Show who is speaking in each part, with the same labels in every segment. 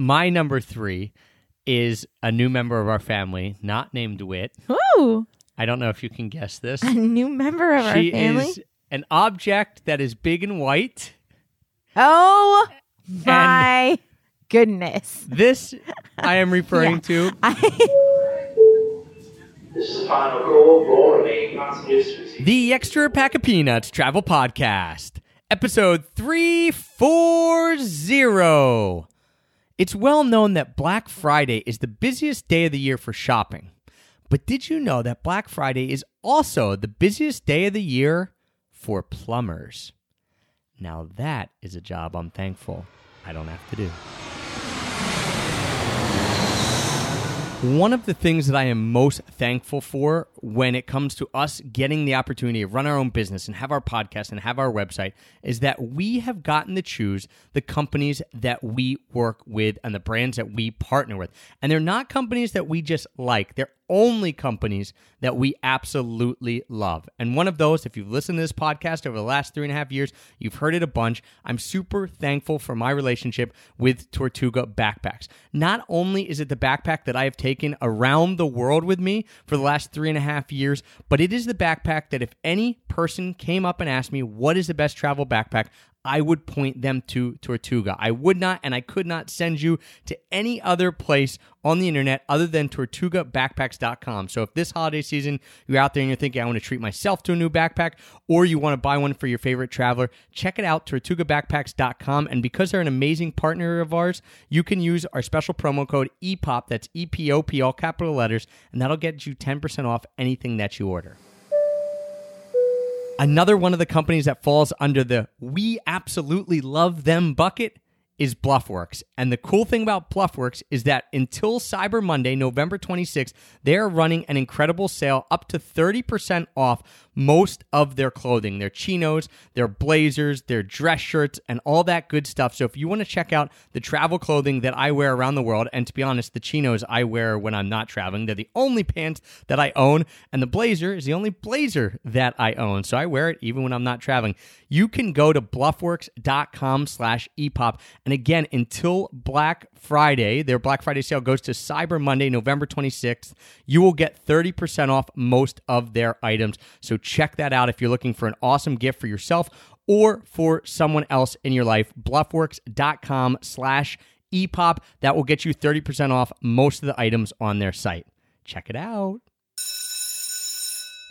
Speaker 1: my number three is a new member of our family, not named Wit.
Speaker 2: Ooh,
Speaker 1: I don't know if you can guess this.
Speaker 2: a new member of
Speaker 1: she
Speaker 2: our family.
Speaker 1: is an object that is big and white.
Speaker 2: oh my goodness!
Speaker 1: This I am referring to
Speaker 2: I
Speaker 3: This is the final call for remaining passengers to receive.
Speaker 1: the Extra Pack of Peanuts Travel Podcast, episode 340. It's well known that Black Friday is the busiest day of the year for shopping. But did you know that Black Friday is also the busiest day of the year for plumbers? Now, that is a job I'm thankful I don't have to do. One of the things that I am most thankful for when it comes to us getting the opportunity to run our own business and have our podcast and have our website is that we have gotten to choose the companies that we work with and the brands that we partner with. And they're not companies that we just like, they're only companies that we absolutely love. And one of those, if you've listened to this podcast over the last three and a half years, you've heard it a bunch. I'm super thankful for my relationship with Tortuga backpacks. Not only is it the backpack that I have taken around the world with me for the last three and a half years, but it is the backpack that if any person came up and asked me, what is the best travel backpack? I would point them to Tortuga. I would not and I could not send you to any other place on the internet other than tortugabackpacks.com. So if this holiday season you're out there and you're thinking, I want to treat myself to a new backpack, or you want to buy one for your favorite traveler, check it out, tortugabackpacks.com. And because they're an amazing partner of ours, you can use our special promo code EPOP, that's E P O P, all capital letters, and that'll get you 10% off anything that you order. Another one of the companies that falls under the we absolutely love them bucket is Bluffworks. And the cool thing about Bluffworks is that until Cyber Monday, November 26th, they're running an incredible sale up to 30% off most of their clothing, their chinos, their blazers, their dress shirts, and all that good stuff. So if you want to check out the travel clothing that I wear around the world, and to be honest, the chinos I wear when I'm not traveling, they're the only pants that I own, and the blazer is the only blazer that I own. So I wear it even when I'm not traveling. You can go to bluffworks.com slash epop. And again, until Black Friday, their Black Friday sale goes to Cyber Monday, November 26th. You will get 30% off most of their items. So check that out if you're looking for an awesome gift for yourself or for someone else in your life. Bluffworks.com slash epop. That will get you 30% off most of the items on their site. Check it out.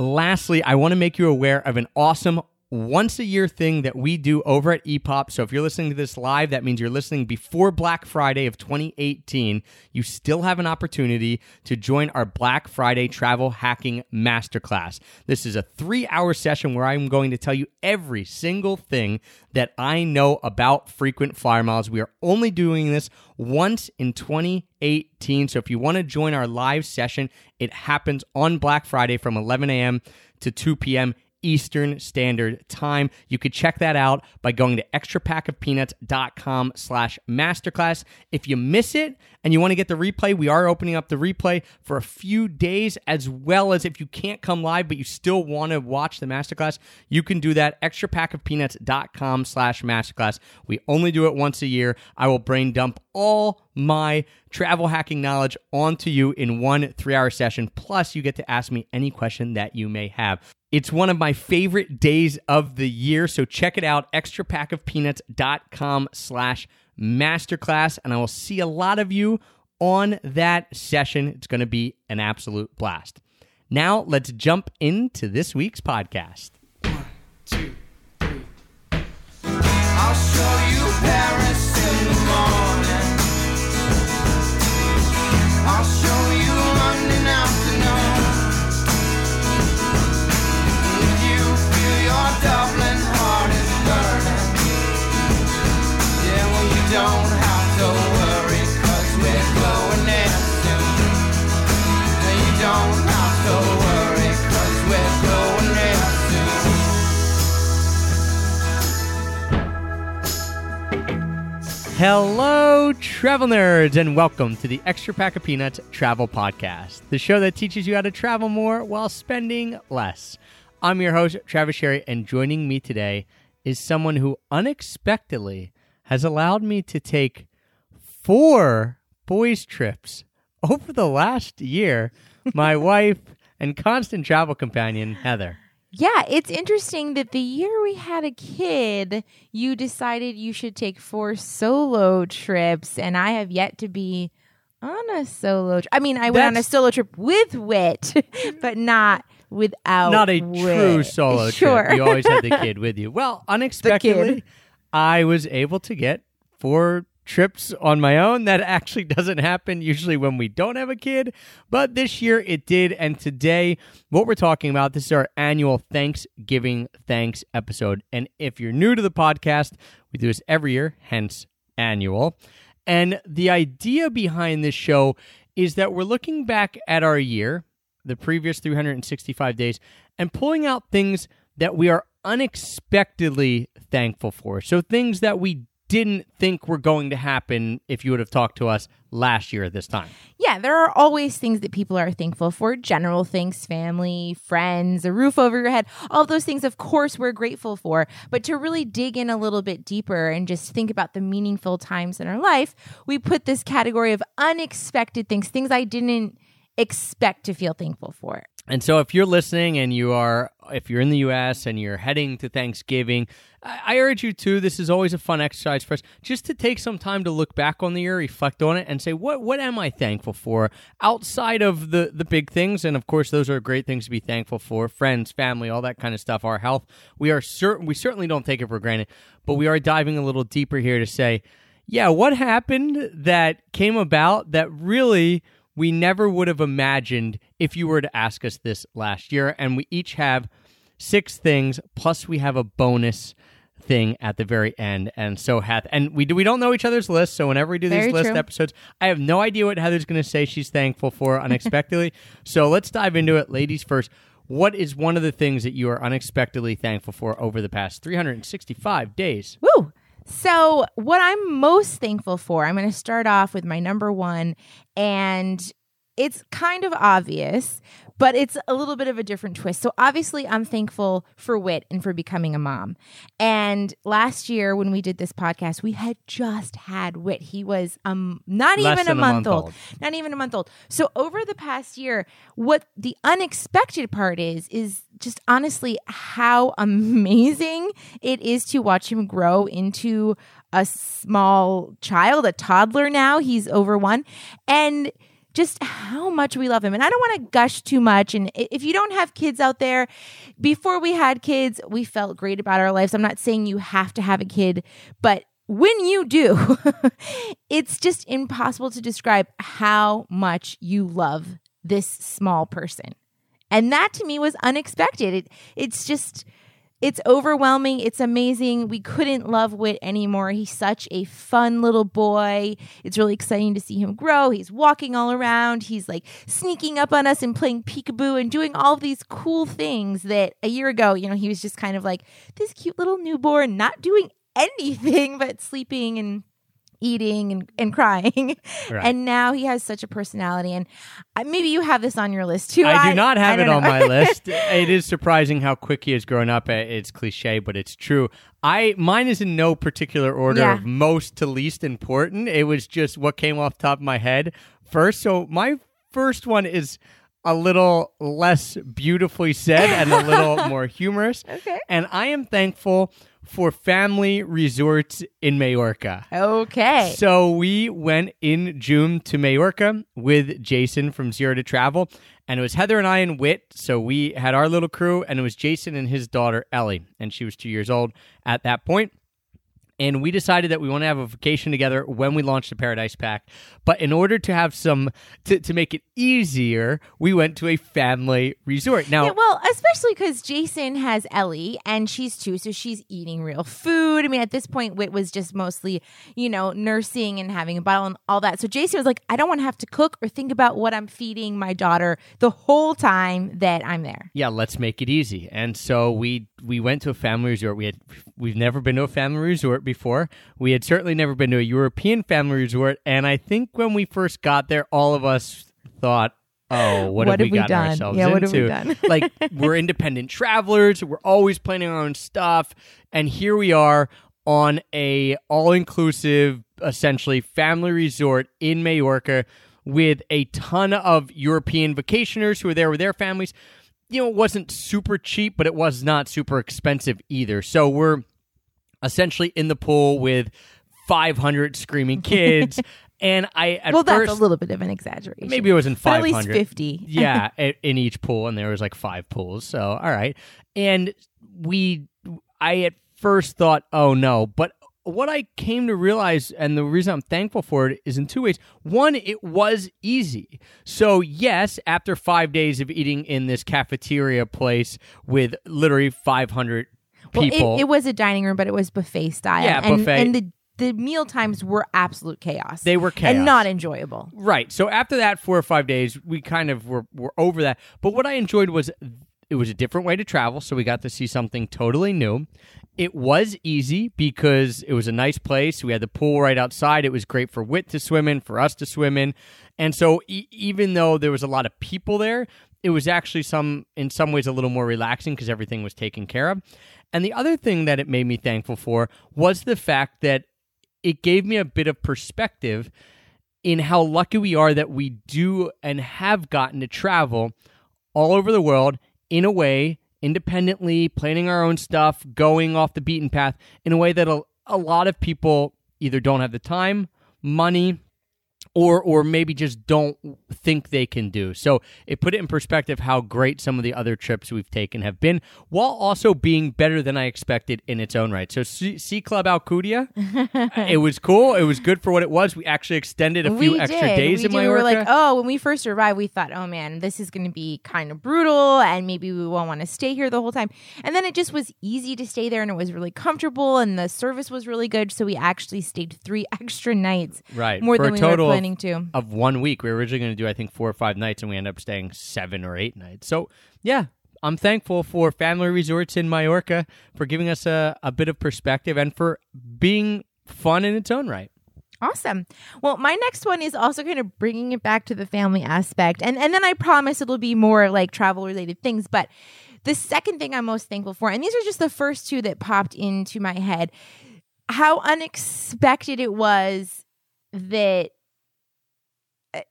Speaker 1: Lastly, I want to make you aware of an awesome once a year thing that we do over at EPOP. So if you're listening to this live, that means you're listening before Black Friday of 2018. You still have an opportunity to join our Black Friday travel hacking masterclass. This is a three hour session where I'm going to tell you every single thing that I know about frequent flyer miles. We are only doing this once in 2018. So if you want to join our live session, it happens on Black Friday from 11 a.m. to 2 p.m. Eastern Standard Time. You could check that out by going to extrapackofpeanuts.com slash masterclass. If you miss it and you want to get the replay, we are opening up the replay for a few days, as well as if you can't come live but you still want to watch the masterclass, you can do that. extrapackofpeanuts.com slash masterclass. We only do it once a year. I will brain dump all my travel hacking knowledge onto you in one three hour session. Plus, you get to ask me any question that you may have. It's one of my favorite days of the year, so check it out, extrapackofpeanuts.com slash masterclass, and I will see a lot of you on that session. It's going to be an absolute blast. Now, let's jump into this week's podcast.
Speaker 4: I'll show you Paris
Speaker 1: Hello, travel nerds, and welcome to the Extra Pack of Peanuts Travel Podcast, the show that teaches you how to travel more while spending less. I'm your host, Travis Sherry, and joining me today is someone who unexpectedly has allowed me to take four boys' trips over the last year. My wife and constant travel companion, Heather.
Speaker 2: Yeah, it's interesting that the year we had a kid, you decided you should take four solo trips, and I have yet to be on a solo. Tri- I mean, I went on a solo trip with Wit, but not without.
Speaker 1: Not a
Speaker 2: Wit.
Speaker 1: true solo
Speaker 2: Sure.
Speaker 1: trip. You always had the kid with you. Well, unexpectedly,
Speaker 2: kid.
Speaker 1: I was able to get four trips on my own. That actually doesn't happen usually when we don't have a kid, but this year it did. And today, what we're talking about, this is our annual Thanksgiving Thanks episode. And if you're new to the podcast, we do this every year, hence annual. And the idea behind this show is that we're looking back at our year, the previous 365 days, and pulling out things that we are unexpectedly thankful for. So things that we didn't think were going to happen if you would have talked to us last year at this time.
Speaker 2: Yeah, there are always things that people are thankful for general things, family, friends, a roof over your head. All those things, of course, we're grateful for. But to really dig in a little bit deeper and just think about the meaningful times in our life, we put this category of unexpected things, things I didn't expect to feel thankful for.
Speaker 1: And so if you're listening and you are if you're in the US and you're heading to Thanksgiving, I, urge you to, this is always a fun exercise for us, just to take some time to look back on the year, reflect on it, and say, what what am I thankful for outside of the the big things? And of course those are great things to be thankful for. Friends, family, all that kind of stuff, our health. We are certain we certainly don't take it for granted, but we are diving a little deeper here to say, yeah, what happened that came about that really we never would have imagined if you were to ask us this last year. And we each have six things, plus we have a bonus thing at the very end. And so Heath, and we do we don't know each other's lists, so whenever we do these
Speaker 2: Very
Speaker 1: list
Speaker 2: true.
Speaker 1: episodes, I have no idea what Heather's going to say she's thankful for unexpectedly. so let's dive into it, ladies first. What is one of the things that you are unexpectedly thankful for over the past 365 days?
Speaker 2: Woo! So, what I'm most thankful for, I'm going to start off with my number one, and it's kind of obvious, but it's a little bit of a different twist. So, obviously, I'm thankful for Wit and for becoming a mom. And last year, when we did this podcast, we had just had Wit. He was um not
Speaker 1: Less
Speaker 2: even a
Speaker 1: than a
Speaker 2: month,
Speaker 1: month
Speaker 2: old.
Speaker 1: old.
Speaker 2: Not even a month old. So, over the past year, what the unexpected part is, is just honestly how amazing it is to watch him grow into a small child, a toddler now. He's over one. And just how much we love him. And I don't want to gush too much. And if you don't have kids out there, before we had kids, we felt great about our lives. I'm not saying you have to have a kid, but when you do, it's just impossible to describe how much you love this small person. And that to me was unexpected. It, it's just, it's overwhelming. It's amazing. We couldn't love Wit anymore. He's such a fun little boy. It's really exciting to see him grow. He's walking all around. He's like sneaking up on us and playing peekaboo and doing all these cool things that a year ago, you know, he was just kind of like this cute little newborn, not doing anything but sleeping and eating and, and crying.
Speaker 1: Right.
Speaker 2: And now he has such a personality. And uh, maybe you have this on your list too.
Speaker 1: I do not
Speaker 2: I
Speaker 1: have it on my list. It is surprising how quick he has grown up. It's cliche, but it's true. I mine is in no particular order
Speaker 2: Yeah.
Speaker 1: of most to least important. It was just what came off the top of my head first. So my first one is a little less beautifully said and a little more humorous.
Speaker 2: Okay.
Speaker 1: And I am thankful for family resorts in Majorca.
Speaker 2: Okay.
Speaker 1: So we went in June to Majorca with Jason from Zero to Travel, and it was Heather and I and Wit. So we had our little crew, and it was Jason and his daughter Ellie, and she was two years old at that point. And we decided that we want to have a vacation together when we launched the Paradise Pack. But in order to have some, to, to make it easier, we went to a family resort. Now,
Speaker 2: Yeah, well, especially because Jason has Ellie and she's two, so she's eating real food. I mean, at this point, Wit was just mostly, you know, nursing and having a bottle and all that. So Jason was like, I don't want to have to cook or think about what I'm feeding my daughter the whole time that I'm there.
Speaker 1: yeah, let's make it easy. And so we we went to a family resort. We had we've never been to a family resort before. We had certainly never been to a European family resort. And I think when we first got there, all of us thought, "Oh, what,
Speaker 2: What
Speaker 1: have we
Speaker 2: we
Speaker 1: gotten
Speaker 2: done?
Speaker 1: ourselves
Speaker 2: Yeah,
Speaker 1: into?"
Speaker 2: what have we done?
Speaker 1: like we're independent travelers. We're always planning our own stuff, and here we are on a all-inclusive essentially family resort in Majorca with a ton of European vacationers who are there with their families. You know, it wasn't super cheap, but it was not super expensive either. So we're essentially in the pool with 500 screaming kids. and I, at
Speaker 2: well,
Speaker 1: first,
Speaker 2: that's a little bit of an exaggeration.
Speaker 1: maybe it wasn't
Speaker 2: but
Speaker 1: 500.
Speaker 2: at least 50.
Speaker 1: yeah, in each pool, and there was like five pools. So, all right. And we, I at first thought, oh no, but what I came to realize, and the reason I'm thankful for it, is in two ways. One, it was easy. So, yes, after five days of eating in this cafeteria place with literally 500
Speaker 2: Well, it- it, was a dining room, but it was buffet style.
Speaker 1: Yeah,
Speaker 2: and,
Speaker 1: buffet.
Speaker 2: And the, the meal times were absolute chaos.
Speaker 1: They were chaos.
Speaker 2: And not enjoyable.
Speaker 1: Right. So after that four or five days, we kind of were, were over that. But what I enjoyed was it was a different way to travel, so we got to see something totally new. It was easy because it was a nice place. We had the pool right outside. It was great for Wit to swim in, for us to swim in. And so e- even though there was a lot of people there, it was actually some in some ways a little more relaxing because everything was taken care of. And the other thing that it made me thankful for was the fact that it gave me a bit of perspective in how lucky we are that we do and have gotten to travel all over the world in a way independently planning our own stuff going off the beaten path in a way that a, a lot of people either don't have the time money or or maybe just don't think they can do. So it put it in perspective how great some of the other trips we've taken have been, while also being better than I expected in its own right. So C, C Club Alcudia, it was cool. It was good for what it was. We actually extended a few
Speaker 2: we
Speaker 1: extra
Speaker 2: did.
Speaker 1: days
Speaker 2: we
Speaker 1: in
Speaker 2: did.
Speaker 1: Mallorca.
Speaker 2: We were like, oh, when we first arrived, we thought, oh man, this is going to be kind of brutal, and maybe we won't want to stay here the whole time. And then it just was easy to stay there, and it was really comfortable, and the service was really good. So we actually stayed three extra nights,
Speaker 1: Right,
Speaker 2: More
Speaker 1: for
Speaker 2: than
Speaker 1: a
Speaker 2: we
Speaker 1: total
Speaker 2: were
Speaker 1: of-
Speaker 2: planning to.
Speaker 1: of one week. We were originally going to do, I think, four or five nights, and we ended up staying seven or eight nights. So, yeah, I'm thankful for Family Resorts in Mallorca for giving us a, a bit of perspective and for being fun in its own right.
Speaker 2: Awesome. Well, my next one is also kind of bringing it back to the family aspect. And and then I promise it'll be more like travel related things, but the second thing I'm most thankful for, and these are just the first two that popped into my head, how unexpected it was that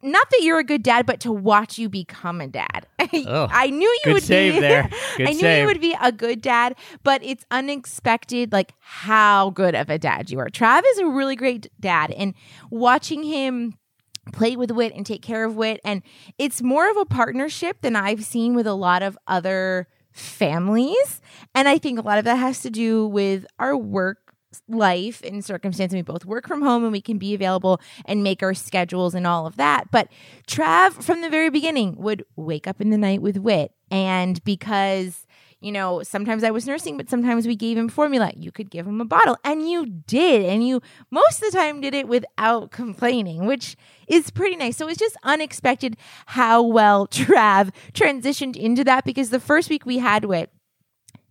Speaker 2: not that you're a good dad, but to watch you become a dad. Oh, I knew you
Speaker 1: good
Speaker 2: would
Speaker 1: save
Speaker 2: be
Speaker 1: there. Good
Speaker 2: I knew
Speaker 1: save.
Speaker 2: you would be a good dad, but it's unexpected, like how good of a dad you are. Trav is a really great dad, and watching him play with Wit and take care of Wit, and it's more of a partnership than I've seen with a lot of other families. And I think a lot of that has to do with our work life and circumstance. We both work from home and we can be available and make our schedules and all of that. But Trav, from the very beginning, would wake up in the night with Wit. And because you know, sometimes I was nursing, but sometimes we gave him formula. You could give him a bottle, and you did. And you most of the time did it without complaining, which is pretty nice. So it's just unexpected how well Trav transitioned into that because the first week we had Wit,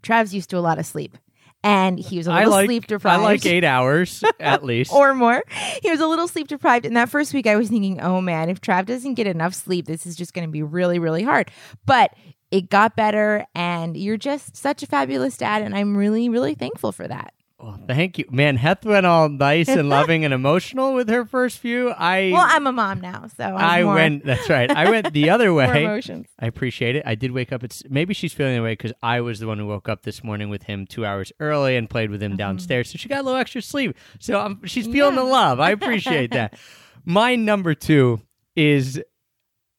Speaker 2: Trav's used to a lot of sleep. And he was a little
Speaker 1: like
Speaker 2: sleep deprived
Speaker 1: I like eight hours at least.
Speaker 2: or more. He was a little sleep deprived. And that first week, I was thinking, oh man, if Trav doesn't get enough sleep, this is just going to be really, really hard. But it got better, and you're just such a fabulous dad. And I'm really, really thankful for that.
Speaker 1: Well, thank you, man. Heth went all nice and loving and emotional with her first few. I
Speaker 2: Well, I'm a mom now, so I'm
Speaker 1: I
Speaker 2: more,
Speaker 1: went. That's right. I went the other
Speaker 2: more
Speaker 1: way.
Speaker 2: emotions.
Speaker 1: I appreciate it. I did wake up. It's maybe she's feeling the way because I was the one who woke up this morning with him two hours early and played with him
Speaker 2: Mm-hmm.
Speaker 1: downstairs. So she got a little extra sleep. So um, she's feeling
Speaker 2: Yeah.
Speaker 1: the love. I appreciate that. My number two is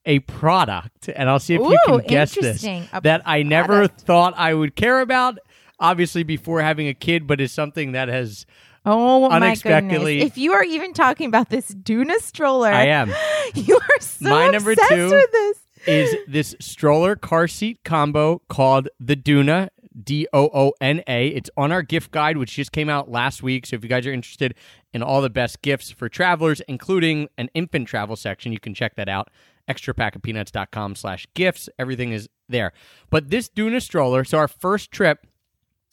Speaker 1: a product, and I'll see if you can guess this.
Speaker 2: A
Speaker 1: That I never thought I would care about. Obviously, before having a kid, but is something that has
Speaker 2: Oh my
Speaker 1: Unexpectedly-
Speaker 2: goodness! If you are even talking about this Doona stroller,
Speaker 1: I am.
Speaker 2: You are so
Speaker 1: My number two
Speaker 2: with this.
Speaker 1: is this stroller car seat combo called the Doona. D O O N A. It's on our gift guide, which just came out last week. So if you guys are interested in all the best gifts for travelers, including an infant travel section, you can check that out. Extra pack of Extrapackofpeanuts.com slash gifts. Everything is there. But this Doona stroller, so our first trip,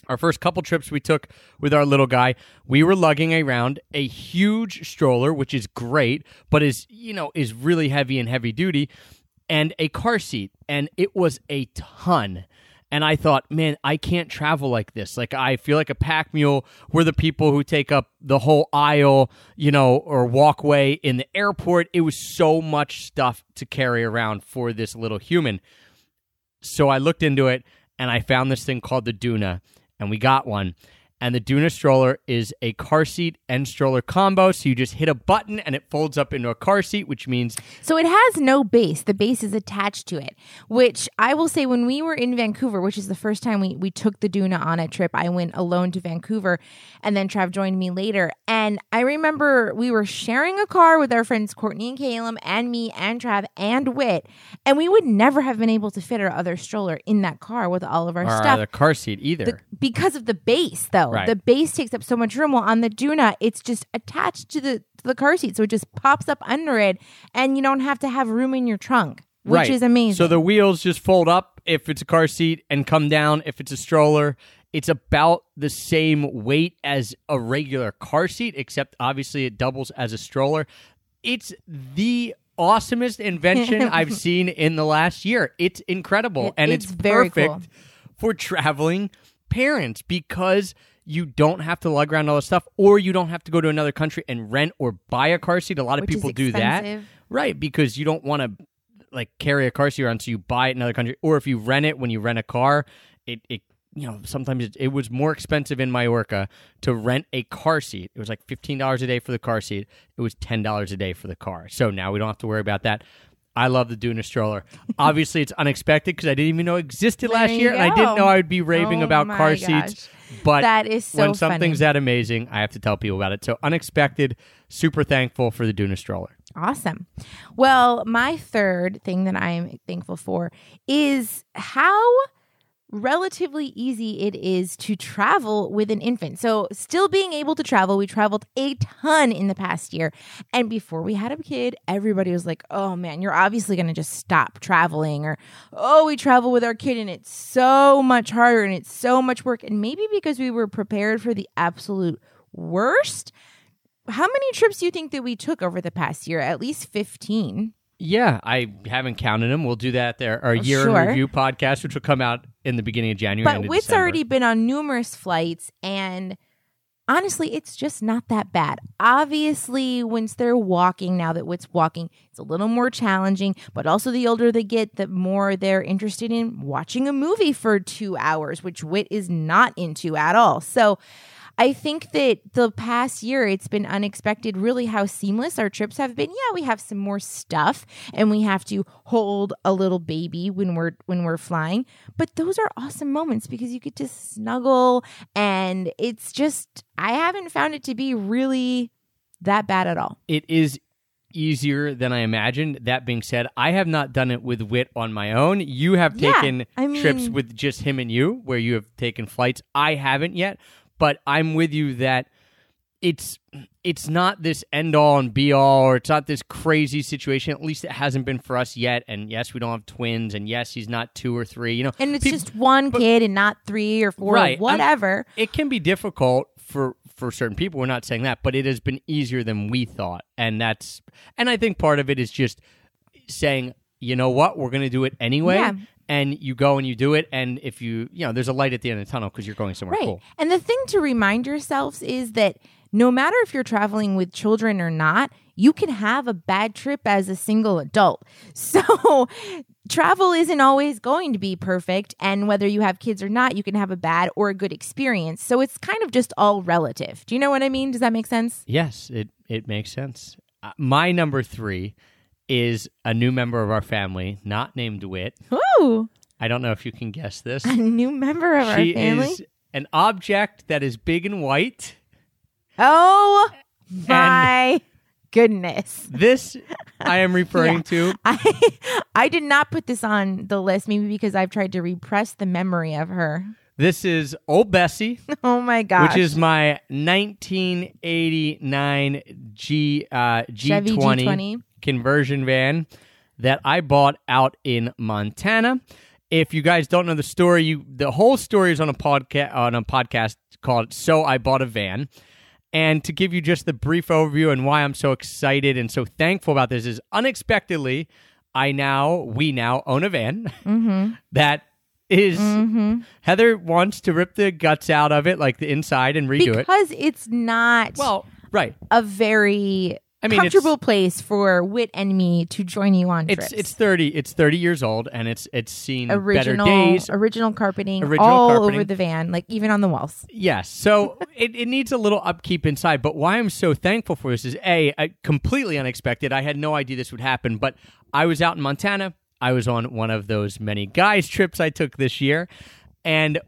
Speaker 1: our first couple trips we took with our little guy, we were lugging around a huge stroller, which is great, but is, you know, is really heavy and heavy duty, and a car seat. And it was a ton. And I thought, man, I can't travel like this. Like I feel like a pack mule. We're the people who take up the whole aisle, you know, or walkway in the airport. It was so much stuff to carry around for this little human. So I looked into it and I found this thing called the Doona, and we got one. And the Doona stroller is a car seat and stroller combo. So you just hit a button and it folds up into a car seat, which means
Speaker 2: So it has no base. The base is attached to it, which I will say when we were in Vancouver, which is the first time we, we took the Doona on a trip, I went alone to Vancouver and then Trav joined me later. And I remember we were sharing a car with our friends Courtney and Caleb and me and Trav and Wit. And we would never have been able to fit our other stroller in that car with all of our
Speaker 1: or
Speaker 2: stuff
Speaker 1: the car seat either.
Speaker 2: the, because of the base though
Speaker 1: Right.
Speaker 2: the base takes up so much room well on the Doona it's just attached to the to the car seat so it just pops up under it and you don't have to have room in your trunk which
Speaker 1: right.
Speaker 2: is amazing
Speaker 1: So the wheels just fold up if it's a car seat and come down if it's a stroller. It's about the same weight as a regular car seat, except obviously it doubles as a stroller. It's the awesomest invention I've seen in the last year. It's incredible
Speaker 2: It-
Speaker 1: and
Speaker 2: it's
Speaker 1: it's,
Speaker 2: very
Speaker 1: perfect
Speaker 2: cool.
Speaker 1: for traveling parents because you don't have to lug around all this stuff or you don't have to go to another country and rent or buy a car seat. A lot of
Speaker 2: Which
Speaker 1: people do that. Right, because you don't want to like carry a car seat around, so you buy it in another country, or if you rent it when you rent a car, it it you know sometimes it, it was more expensive in Mallorca to rent a car seat. It was like fifteen dollars a day for the car seat. It was ten dollars a day for the car. So now we don't have to worry about that. I love the Doona stroller. Obviously, it's unexpected because I didn't even know it existed last year, and I didn't know I would be raving
Speaker 2: Oh
Speaker 1: about car
Speaker 2: gosh.
Speaker 1: seats. But
Speaker 2: That is so
Speaker 1: when something's
Speaker 2: funny.
Speaker 1: that amazing, I have to tell people about it. So unexpected, super thankful for the Doona stroller.
Speaker 2: Awesome. Well, my third thing that I'm thankful for is how relatively easy it is to travel with an infant. So, still being able to travel, we traveled a ton in the past year. And before we had a kid, everybody was like, oh man, you're obviously going to just stop traveling. Or, oh, we travel with our kid and it's so much harder and it's so much work. And maybe because we were prepared for the absolute worst. How many trips do you think that we took over the past year? At least 15.
Speaker 1: Yeah, I haven't counted them. We'll do that there. Our oh, year in
Speaker 2: Oh,
Speaker 1: review podcast, which will come out in the beginning of January.
Speaker 2: But Wit's
Speaker 1: December.
Speaker 2: already been on numerous flights, and honestly, it's just not that bad. Obviously, once they're walking, now that Wit's walking, it's a little more challenging. But also, the older they get, the more they're interested in watching a movie for two hours, which Wit is not into at all. So, I think that the past year it's been unexpected really how seamless our trips have been. Yeah, we have some more stuff and we have to hold a little baby when we're when we're flying, but those are awesome moments because you get to snuggle and it's just I haven't found it to be really that bad at all.
Speaker 1: it is easier than I imagined. That being said, I have not done it with Wit on my own. You have
Speaker 2: Yeah,
Speaker 1: taken
Speaker 2: I
Speaker 1: trips with just him and you, where you have taken flights. I haven't yet, but I'm with you that it's it's not this end all and be all, or it's not this crazy situation. At least it hasn't been for us yet. And yes, we don't have twins, and yes, he's not two or three. You know,
Speaker 2: And it's just one kid and not three or four
Speaker 1: Right,
Speaker 2: or
Speaker 1: I'm-
Speaker 2: whatever.
Speaker 1: it can be difficult for for certain people we're not saying that but it has been easier than we thought and that's and i think part of it is just saying you know what we're going to do it anyway
Speaker 2: Yeah.
Speaker 1: And you go and you do it and if you you know there's a light at the end of the tunnel because you're going somewhere
Speaker 2: Right.
Speaker 1: cool
Speaker 2: And the thing to remind yourselves is that no matter if you're traveling with children or not, you can have a bad trip as a single adult. So travel isn't always going to be perfect. And whether you have kids or not, you can have a bad or a good experience. So it's kind of just all relative. Do you know what I mean? Does that make sense?
Speaker 1: yes it it makes sense uh, my number three is a new member of our family not named wit
Speaker 2: Ooh,
Speaker 1: i don't know if you can guess this
Speaker 2: a new member of
Speaker 1: she
Speaker 2: our family.
Speaker 1: She is an object that is big and white
Speaker 2: oh my goodness.
Speaker 1: this i am referring
Speaker 2: Yeah.
Speaker 1: to
Speaker 2: I I did not put this on the list, maybe because I've tried to repress the memory of her.
Speaker 1: This is Old Bessie,
Speaker 2: Oh my gosh.
Speaker 1: which is my 1989 G uh, G20,
Speaker 2: G20.
Speaker 1: Conversion van that I bought out in Montana. If you guys don't know the story, you the whole story is on a podcast on a podcast called "So I Bought a Van." And to give you just the brief overview and why I'm so excited and so thankful about this is unexpectedly, I now we now own a van
Speaker 2: Mm-hmm.
Speaker 1: that is
Speaker 2: Mm-hmm.
Speaker 1: Heather wants to rip the guts out of it, like the inside, and redo it.
Speaker 2: because it's not
Speaker 1: Well, right.
Speaker 2: a very
Speaker 1: I mean,
Speaker 2: comfortable place for Wit and me to join you on
Speaker 1: It's
Speaker 2: trips.
Speaker 1: it's thirty. It's thirty years old, and it's it's seen
Speaker 2: original
Speaker 1: better days.
Speaker 2: original carpeting
Speaker 1: Original
Speaker 2: all
Speaker 1: carpeting.
Speaker 2: over the van, like even on the walls.
Speaker 1: Yes. So it, it needs a little upkeep inside. But why I'm so thankful for this is A, I, completely unexpected. I had no idea this would happen. But I was out in Montana. I was on one of those many guys trips I took this year. And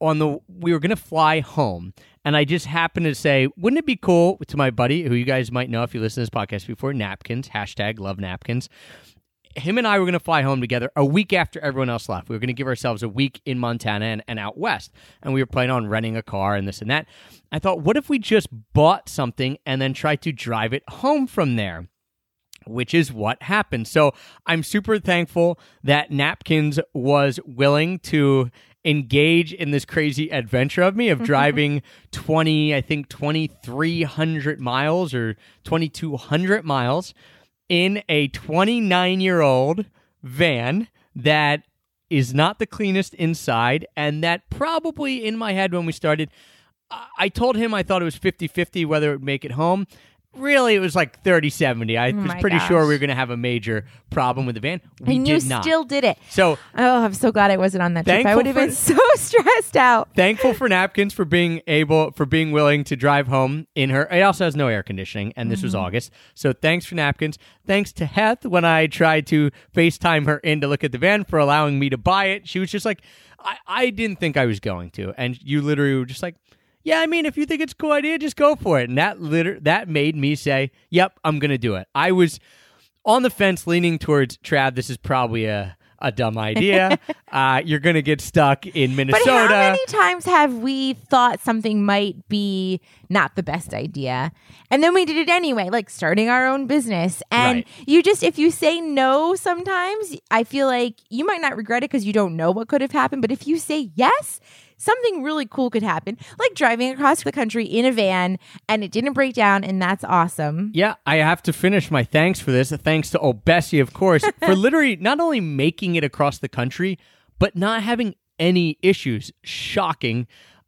Speaker 1: on the we were gonna fly home. And I just happened to say, wouldn't it be cool to my buddy, who you guys might know if you listen to this podcast before, napkins, hashtag love napkins him and I were going to fly home together a week after everyone else left. We were going to give ourselves a week in Montana and, and out west. And we were planning on renting a car and this and that. I thought, what if we just bought something and then tried to drive it home from there? Which is what happened. So I'm super thankful that Napkins was willing to engage in this crazy adventure of me of mm-hmm. driving 20, I think 2,300 miles or 2,200 miles in a 29 year old van that is not the cleanest inside and that probably in my head when we started I- told him I thought it was 50-50 whether it would make it home. Really, it was like 30-70. I oh was
Speaker 2: Oh my
Speaker 1: pretty sure we were going to have a major problem with the van. We
Speaker 2: and
Speaker 1: did
Speaker 2: you
Speaker 1: not.
Speaker 2: still did it.
Speaker 1: so
Speaker 2: Oh, I'm so glad I wasn't on that trip. I would have been so stressed out.
Speaker 1: thankful for napkins for being able for being willing to drive home in her it also has no air conditioning and this was mm-hmm. august so thanks for napkins thanks to heth when i tried to facetime her in to look at the van for allowing me to buy it she was just like i, I didn't think i was going to and you literally were just like yeah i mean if you think it's a cool idea just go for it and that liter- that made me say yep i'm gonna do it i was on the fence leaning towards trav this is probably a a dumb idea. uh, you're gonna get stuck in Minnesota.
Speaker 2: But how many times have we thought something might be not the best idea? And then we did it anyway, like starting our own business. And
Speaker 1: Right.
Speaker 2: you just, if you say no sometimes, I feel like you might not regret it because you don't know what could have happened. But if you say yes, something really cool could happen, like driving across the country in a van and it didn't break down. And that's awesome.
Speaker 1: Yeah, I have to finish my thanks for this. Thanks to old Bessie, of course, for literally not only making it across the country, but not having any issues. Shocking.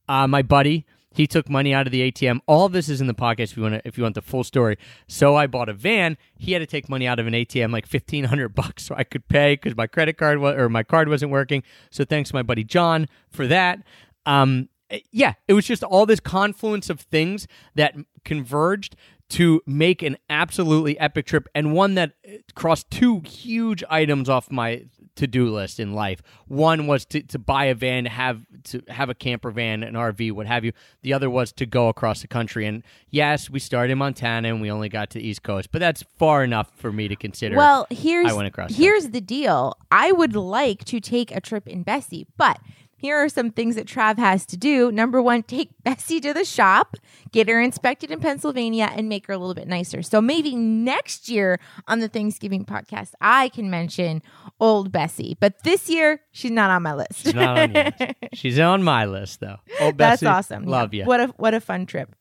Speaker 1: Uh, my buddy, he took money out of the ATM. All this is in the podcast if you want if you want the full story. So I bought a van. He had to take money out of an ATM, like fifteen hundred bucks, so I could pay because my credit card wa- or my card wasn't working. So thanks to my buddy John for that. Um, yeah, it was just all this confluence of things that converged to make an absolutely epic trip and one that eh, crossed two huge items off my to-do list in life. One was to, to buy a van, to have to have a camper van, an RV, what have you. The other was to go across the country. And yes, we started in Montana and we only got to the East Coast, but that's far enough for me to consider.
Speaker 2: Well, here's
Speaker 1: I went across
Speaker 2: here's the deal. I would like to take a trip in Bessie, but here are some things that Trav has to do. Number one, take Bessie to the shop, get her inspected in Pennsylvania, and make her a little bit nicer. So maybe next year on the Thanksgiving podcast, I can mention old Bessie. But this year, she's not on my list.
Speaker 1: She's not on. She's on my list though. Oh,
Speaker 2: That's awesome.
Speaker 1: Love
Speaker 2: Yeah.
Speaker 1: you.
Speaker 2: What a what a fun trip.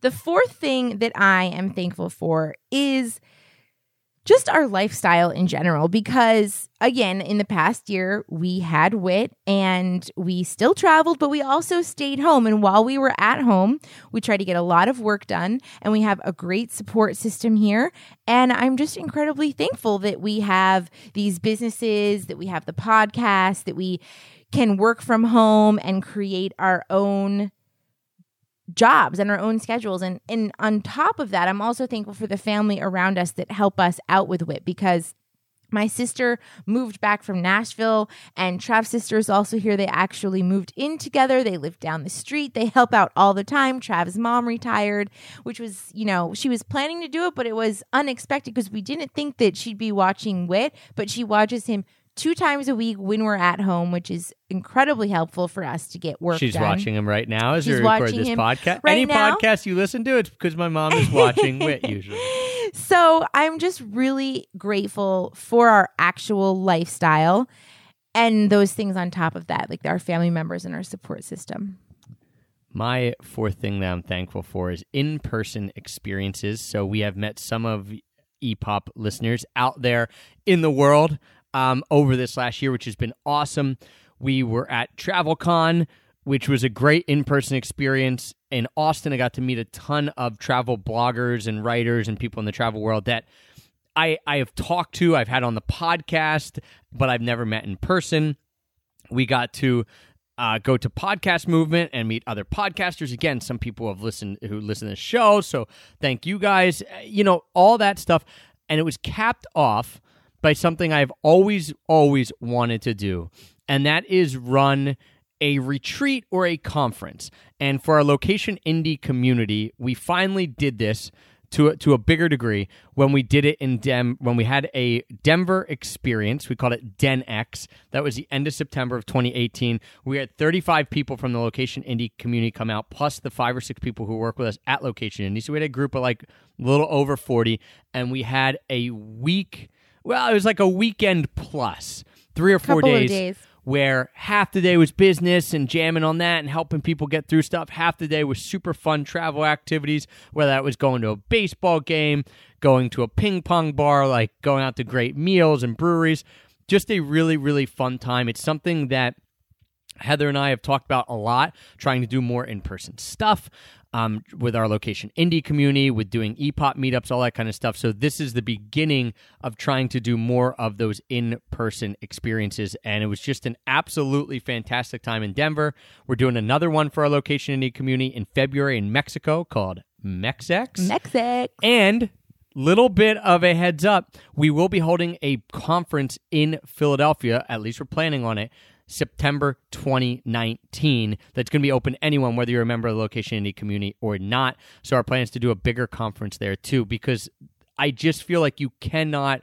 Speaker 2: The fourth thing that I am thankful for is just our lifestyle in general because again in the past year we had wit and we still traveled but we also stayed home. And while we were at home we tried to get a lot of work done and we have a great support system here. And i'm just incredibly thankful that we have these businesses that we have the podcast that we can work from home and create our own jobs and our own schedules and and on top of that I'm also thankful for the family around us that help us out with wit because my sister moved back from Nashville and Trav's sister is also here. They actually moved in together. They live down the street. They help out all the time. Trav's mom retired, which was, you know, she was planning to do it, but it was unexpected because we didn't think that she'd be watching Wit, but she watches him two times a week when we're at home, which is incredibly helpful for us to get work
Speaker 1: She's
Speaker 2: done.
Speaker 1: watching him right now as
Speaker 2: She's
Speaker 1: we record this podcast.
Speaker 2: right
Speaker 1: Any
Speaker 2: now.
Speaker 1: podcast you listen to, it's because my mom is watching Wit usually.
Speaker 2: So I'm just really grateful for our actual lifestyle and those things on top of that, like our family members and our support system.
Speaker 1: My fourth thing that I'm thankful for is in person experiences. So we have met some of EPOP listeners out there in the world um, over this last year, which has been awesome. We were at TravelCon, which was a great in person experience. In Austin, I got to meet a ton of travel bloggers and writers and people in the travel world that I, I have talked to, I've had on the podcast, but I've never met in person. We got to uh, go to podcast movement and meet other podcasters again some people have listened who listen to the show so thank you guys you know all that stuff and it was capped off by something i've always always wanted to do and that is run a retreat or a conference and for our location indie community we finally did this to a, to a bigger degree when we did it in Dem when we had a Denver experience. We called it DenX. That was the end of September of 2018. We had 35 people from the Location Indie community come out, plus the five or six people who work with us at Location Indie. So we had a group of like a little over 40, and we had a week. Well, it was like a weekend plus three or four days
Speaker 2: days.
Speaker 1: where half the day was business and jamming on that and helping people get through stuff. Half the day was super fun travel activities, whether that was going to a baseball game, going to a ping pong bar, like going out to great meals and breweries. Just a really, really fun time. It's something that Heather and I have talked about a lot, trying to do more in person stuff um, with our location indie community, with doing EPOP meetups, all that kind of stuff. So, this is the beginning of trying to do more of those in person experiences. And it was just an absolutely fantastic time in Denver. We're doing another one for our location indie community in February in Mexico called MexX.
Speaker 2: Mexic.
Speaker 1: And little bit of a heads up, we will be holding a conference in Philadelphia, at least we're planning on it, September 2019. That's going to be open to anyone, whether you're a member of the Location Indie community or not. So our plan is to do a bigger conference there too, because I just feel like you cannot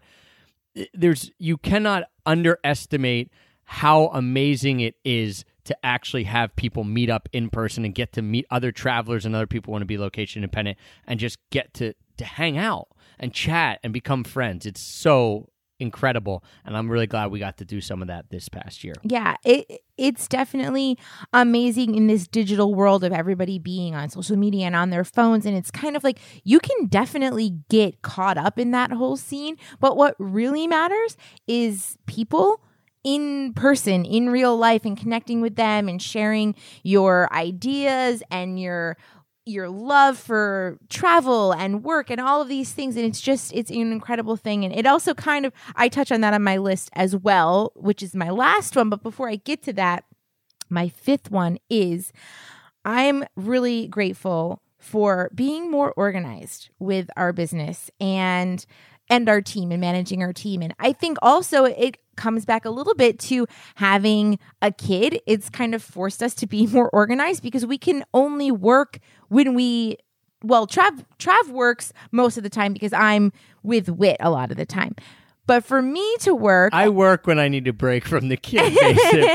Speaker 1: eh, there's you cannot underestimate how amazing it is to actually have people meet up in person and get to meet other travelers and other people want to be location independent and just get to to hang out and chat and become friends. It's so incredible and I'm really glad we got to do some of that this past year.
Speaker 2: Yeah, it it's definitely amazing in this digital world of everybody being on social media and on their phones and it's kind of like you can definitely get caught up in that whole scene, but what really matters is people in person in real life and connecting with them and sharing your ideas and your your love for travel and work and all of these things and it's just it's an incredible thing. And it also kind of I touch on that on my list as well which is my last one. But before I get to that my fifth one is I'm really grateful for being more organized with our business and and our team and managing our team. And I think also it comes back a little bit to having a kid. It's kind of forced us to be more organized because we can only work when we well trav trav works most of the time because i'm with wit a lot of the time but for me to work
Speaker 1: I work when I need to break from the kid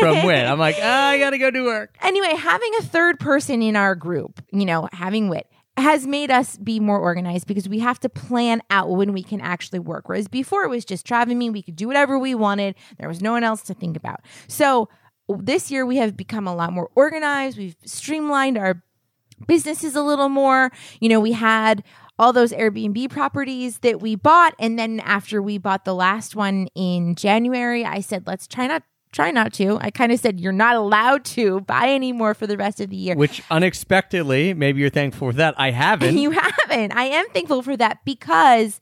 Speaker 1: from Wit. I'm like, ah, I got to go do work.
Speaker 2: anyway, having a third person in our group, you know, having wit has made us be more organized because we have to plan out when we can actually work. Whereas before it was just Trav and me, we could do whatever we wanted. There was no one else to think about. So this year we have become a lot more organized. We've streamlined our businesses a little more. You know, we had all those Airbnb properties that we bought. And then after we bought the last one in January, I said, let's try not try not to. I kind of said you're not allowed to buy any more for the rest of the year.
Speaker 1: Which unexpectedly, maybe you're thankful for that. I haven't.
Speaker 2: You haven't. I am thankful for that because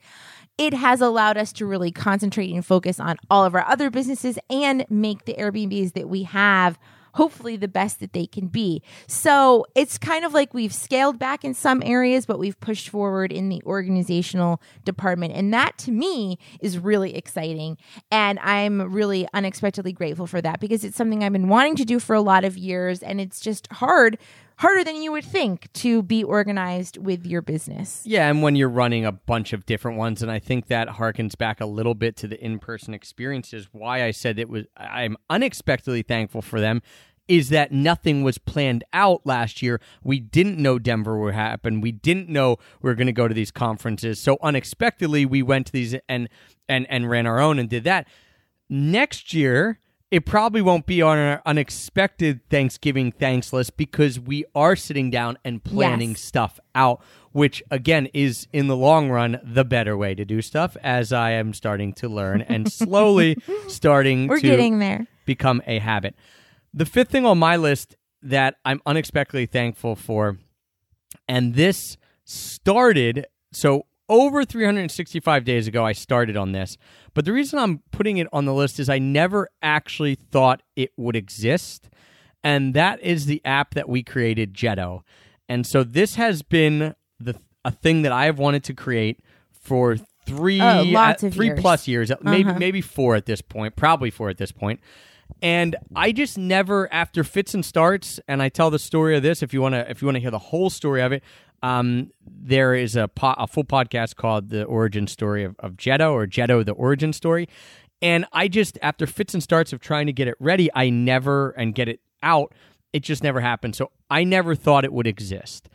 Speaker 2: it has allowed us to really concentrate and focus on all of our other businesses and make the Airbnbs that we have hopefully the best that they can be. So it's kind of like we've scaled back in some areas, but we've pushed forward in the organizational department. And that to me is really exciting. And I'm really unexpectedly grateful for that because it's something I've been wanting to do for a lot of years. And it's just hard, harder than you would think to be organized with your business.
Speaker 1: Yeah, and when you're running a bunch of different ones, and I think that harkens back a little bit to the in-person experiences. Why I said it was, I'm unexpectedly thankful for them. Is that nothing was planned out last year? We didn't know Denver would happen. We didn't know we were going to go to these conferences. So unexpectedly, we went to these and and and ran our own and did that. Next year, it probably won't be on our unexpected Thanksgiving thanks list because we are sitting down and planning
Speaker 2: Yes.
Speaker 1: stuff out, which again is in the long run the better way to do stuff, as I am starting to learn and slowly starting
Speaker 2: We're
Speaker 1: to
Speaker 2: getting there.
Speaker 1: become a habit. The fifth thing on my list that I'm unexpectedly thankful for, and this started so over 365 days ago, I started on this. But the reason I'm putting it on the list is I never actually thought it would exist. And that is the app that we created, Jetto. And so this has been the a thing that I have wanted to create for three
Speaker 2: Oh,
Speaker 1: uh, three
Speaker 2: years.
Speaker 1: plus years, maybe
Speaker 2: Uh-huh.
Speaker 1: maybe four at this point, probably four at this point. And I just never, after fits and starts, and I tell the story of this. If you want to, if you want to hear the whole story of it, um, there is a po- a full podcast called "The Origin Story of, of Jetto" or Jetto: The Origin Story. And I just, after fits and starts of trying to get it ready, I never and get it out. It just never happened. So I never thought it would exist.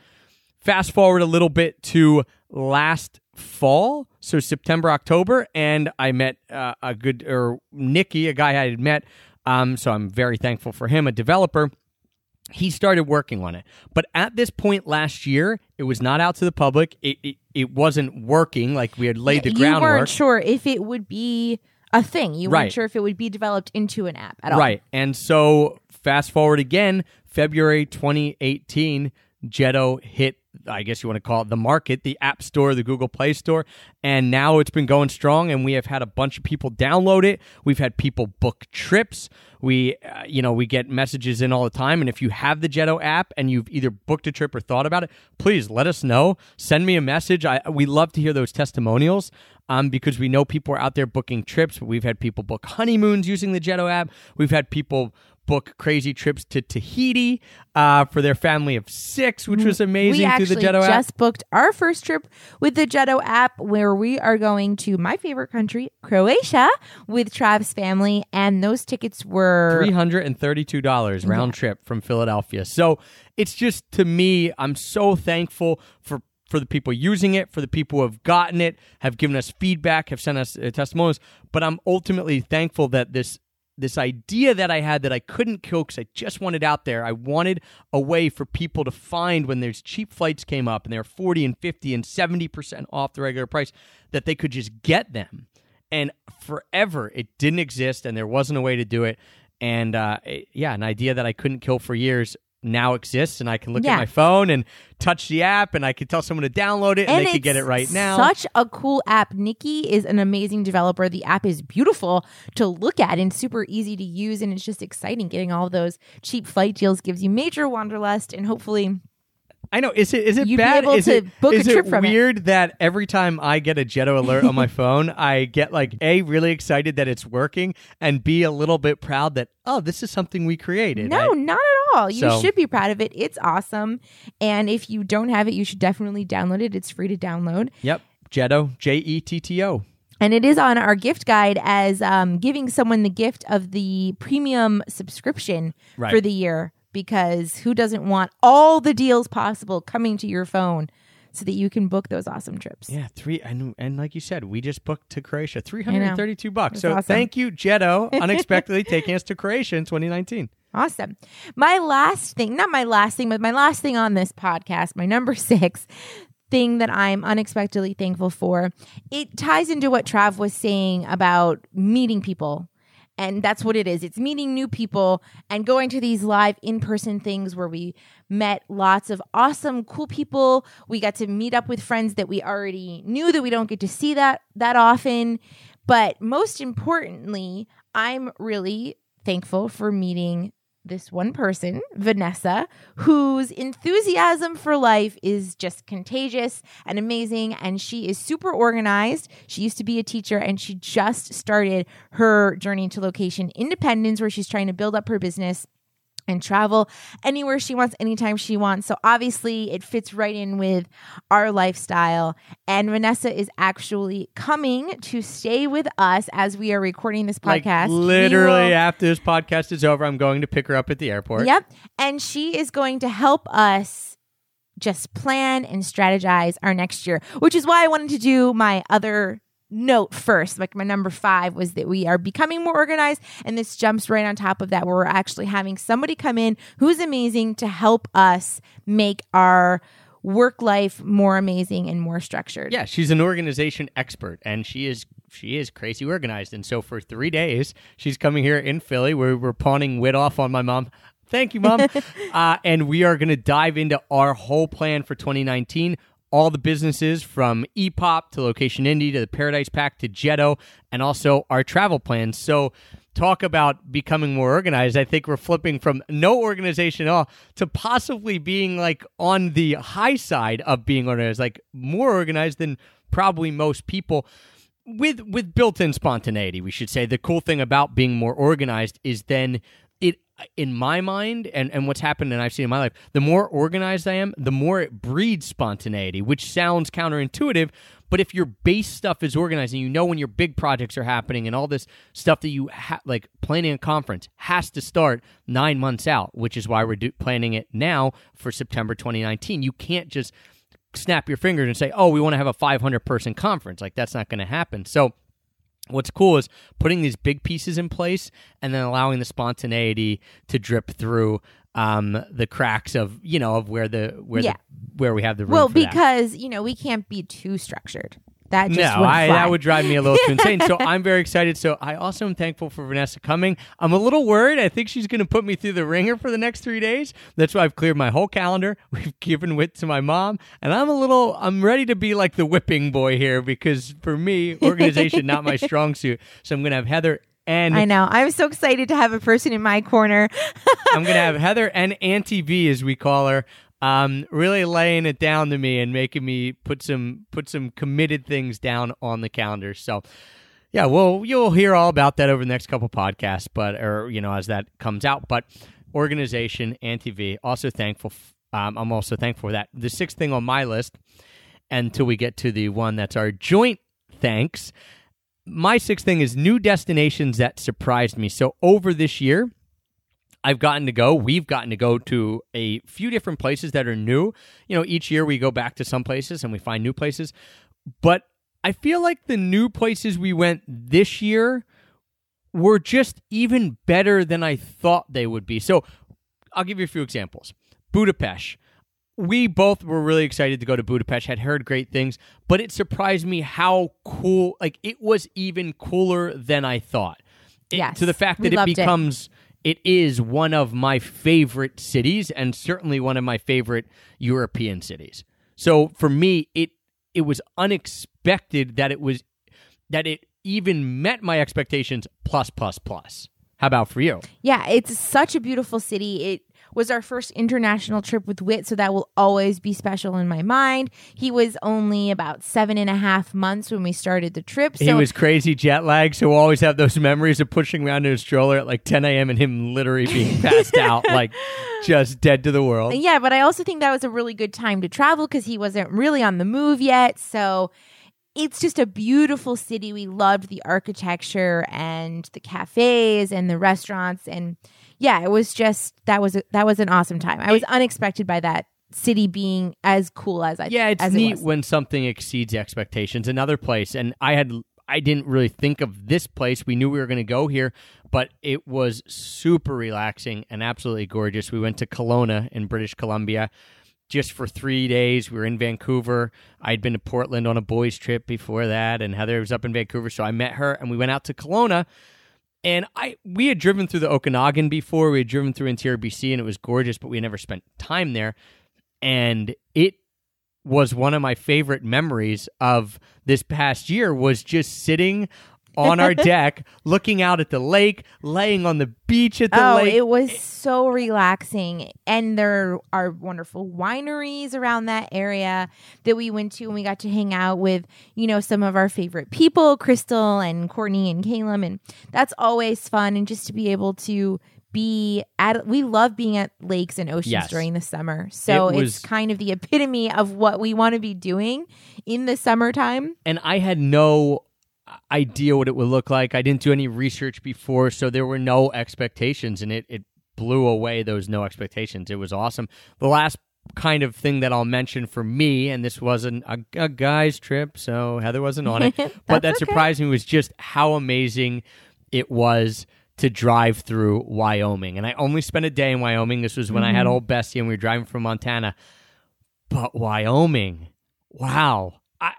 Speaker 1: Fast forward a little bit to last fall, so September, October, and I met uh, a good or Nikki, a guy I had met. Um, so I'm very thankful for him, a developer. He started working on it, but at this point last year, it was not out to the public. It it, it wasn't working like we had laid the groundwork.
Speaker 2: you weren't sure if it would be a thing. You
Speaker 1: Right.
Speaker 2: weren't sure if it would be developed into an app at all.
Speaker 1: Right. And so fast forward again, February 2018, Jetto hit, I guess you want to call it the market, the App Store, the Google Play Store. And now it's been going strong, and we have had a bunch of people download it. We've had people book trips. We, uh, you know, we get messages in all the time. And if you have the Jetto app and you've either booked a trip or thought about it, please let us know. Send me a message. I, we love to hear those testimonials um, because we know people are out there booking trips. We've had people book honeymoons using the Jetto app. We've had people book crazy trips to Tahiti uh, for their family of six, which was amazing
Speaker 2: we
Speaker 1: through
Speaker 2: actually
Speaker 1: the Jetto app.
Speaker 2: just booked our first trip with the Jetto app, where we are going to my favorite country, Croatia, with Trav's family, and those tickets were
Speaker 1: Three hundred and thirty-two dollars round trip from Philadelphia. So it's just to me, I'm so thankful for for the people using it, for the people who have gotten it, have given us feedback, have sent us uh, testimonials. But I'm ultimately thankful that this this idea that I had that I couldn't kill because I just wanted out there. I wanted a way for people to find when there's cheap flights came up and they're 40 and 50 and 70% off the regular price that they could just get them. And forever it didn't exist and there wasn't a way to do it. And uh, it- yeah, an idea that I couldn't kill for years now exists and I can look
Speaker 2: Yeah.
Speaker 1: at my phone and touch the app and I can tell someone to download it and, they can get it right now.
Speaker 2: Such a cool app. Nikki is an amazing developer. The app is beautiful to look at and super easy to use, and it's just exciting. Getting all those cheap flight deals gives you major wanderlust, and hopefully,
Speaker 1: I know. Is it is it
Speaker 2: You'd be
Speaker 1: bad?
Speaker 2: able
Speaker 1: is
Speaker 2: to
Speaker 1: it,
Speaker 2: book a trip
Speaker 1: it
Speaker 2: from it.
Speaker 1: weird that every time I get a Jetto alert on my phone, I get like a really excited that it's working, and b a little bit proud that oh, this is something we created.
Speaker 2: no,
Speaker 1: I-
Speaker 2: not all. You
Speaker 1: So-
Speaker 2: should be proud of it. It's awesome, and if you don't have it, you should definitely download it. It's free to download.
Speaker 1: yep, Jetto, J E T T O.
Speaker 2: And it is on our gift guide as um, giving someone the gift of the premium subscription
Speaker 1: Right.
Speaker 2: for the year because who doesn't want all the deals possible coming to your phone so that you can book those awesome trips?
Speaker 1: Yeah, three and and like you said, we just booked to Croatia, three hundred and thirty-two bucks.
Speaker 2: That's
Speaker 1: So
Speaker 2: awesome.
Speaker 1: thank you, Jetto, unexpectedly taking us to Croatia in 2019.
Speaker 2: Awesome. My last thing, not my last thing, but my last thing on this podcast, my number six thing that I'm unexpectedly thankful for, it ties into what Trav was saying about meeting people. And that's what it is. It's meeting new people and going to these live in person things where we met lots of awesome, cool people. We got to meet up with friends that we already knew that we don't get to see that that often. But most importantly, I'm really thankful for meeting this one person, Vanessa, whose enthusiasm for life is just contagious and amazing. And she is super organized. She used to be a teacher and she just started her journey to location independence, where she's trying to build up her business and travel anywhere she wants, anytime she wants. So obviously, it fits right in with our lifestyle. And Vanessa is actually coming to stay with us as we are recording this podcast. We
Speaker 1: literally
Speaker 2: will-
Speaker 1: after this podcast is over, I'm going to pick her up at the airport.
Speaker 2: Yep. And she is going to help us just plan and strategize our next year, which is why I wanted to do my other note first. Like my number five was that we are becoming more organized. And this jumps right on top of that, where we're actually having somebody come in who's amazing to help us make our work life more amazing and more structured.
Speaker 1: Yeah, she's an organization expert, and she is she is crazy organized. And so for three days, she's coming here in Philly. We're, we're pawning wit off on my mom. Thank you, mom. uh, and we are going to dive into our whole plan for 2019 all the businesses from Epop to Location Indie to the Paradise Pack to Jetto, and also our travel plans. So, talk about becoming more organized. I think we're flipping from no organization at all to possibly being like on the high side of being organized, like more organized than probably most people. With with built-in spontaneity, we should say. The cool thing about being more organized is then in my mind and, and what's happened and I've seen in my life, the more organized I am, the more it breeds spontaneity, which sounds counterintuitive. But if your base stuff is organized and you know when your big projects are happening and all this stuff that you like planning a conference has to start nine months out, which is why we're do- planning it now for September 2019. You can't just snap your fingers and say, oh, we want to have a 500 person conference. Like that's not going to happen. So what's cool is putting these big pieces in place and then allowing the spontaneity to drip through um, the cracks of you know of where the where
Speaker 2: Yeah.
Speaker 1: the where we have the room.
Speaker 2: Well,
Speaker 1: for that.
Speaker 2: because you know we can't be too structured. That just
Speaker 1: no, I, that would drive me a little too insane. So I'm very excited. So I also am thankful for Vanessa coming. I'm a little worried. I think she's going to put me through the ringer for the next three days. That's why I've cleared my whole calendar. We've given wit to my mom, and I'm a little. I'm ready to be like the whipping boy here because for me, organization not my strong suit. So I'm going to have Heather and
Speaker 2: I know. I'm so excited to have a person in my corner.
Speaker 1: I'm gonna have Heather and Auntie V, as we call her, um, really laying it down to me and making me put some put some committed things down on the calendar. So, yeah, well, you'll hear all about that over the next couple podcasts, but or you know as that comes out. But organization, Auntie V, also thankful. f- Um, I'm also thankful for that. The sixth thing on my list, until we get to the one that's our joint thanks. My sixth thing is new destinations that surprised me. So over this year, I've gotten to go. We've gotten to go to a few different places that are new. You know, each year we go back to some places and we find new places. But I feel like the new places we went this year were just even better than I thought they would be. So I'll give you a few examples. Budapest. We both were really excited to go to Budapest, had heard great things, but it surprised me how cool, like, it was even cooler than I thought. It-
Speaker 2: Yes,
Speaker 1: to the fact that it
Speaker 2: becomes. it.
Speaker 1: It is one of my favorite cities and certainly one of my favorite European cities. So for me, it it was unexpected that it was that it even met my expectations plus plus plus. How about for you?
Speaker 2: Yeah, it's such a beautiful city. It was our first international trip with Wit, so that will always be special in my mind. He was only about seven and a half months when we started the trip. So
Speaker 1: he was crazy jet lag, so we'll always have those memories of pushing around in a stroller at like 10 a.m. and him literally being passed out, like just dead to the world.
Speaker 2: Yeah, but I also think that was a really good time to travel because he wasn't really on the move yet. So it's just a beautiful city. We loved the architecture and the cafes and the restaurants and yeah, it was just that was a, that was an awesome time. I was unexpected by that city being as cool as I
Speaker 1: Yeah, it's
Speaker 2: it
Speaker 1: neat
Speaker 2: was.
Speaker 1: when something exceeds expectations. Another place, and I had I didn't really think of this place. We knew we were going to go here, but it was super relaxing and absolutely gorgeous. We went to Kelowna in British Columbia just for three days. We were in Vancouver. I'd been to Portland on a boys' trip before that, and Heather was up in Vancouver, so I met her, and we went out to Kelowna. And I we had driven through the Okanagan before. We had driven through interior BC, and it was gorgeous, but we never spent time there. And it was one of my favorite memories of this past year was just sitting on our deck looking out at the lake laying on the beach at the
Speaker 2: oh,
Speaker 1: lake
Speaker 2: it was so relaxing. And there are wonderful wineries around that area that we went to and we got to hang out with, you know, some of our favorite people, Crystal and Courtney and Caleb. And that's always fun. And just to be able to be at, we love being at lakes and oceans
Speaker 1: Yes.
Speaker 2: during the summer. So
Speaker 1: It was-
Speaker 2: it's kind of the epitome of what we want to be doing in the summertime.
Speaker 1: and I had no idea what it would look like. I didn't do any research before, so there were no expectations, and it it blew away those no expectations. It was awesome. The last kind of thing that I'll mention for me, and this wasn't a, a guy's trip, so Heather wasn't on it, but that
Speaker 2: okay.
Speaker 1: surprised me was just how amazing it was to drive through Wyoming. And I only spent a day in Wyoming. This was when I had mm-hmm. old Bessie and we were driving from Montana. But Wyoming, wow. I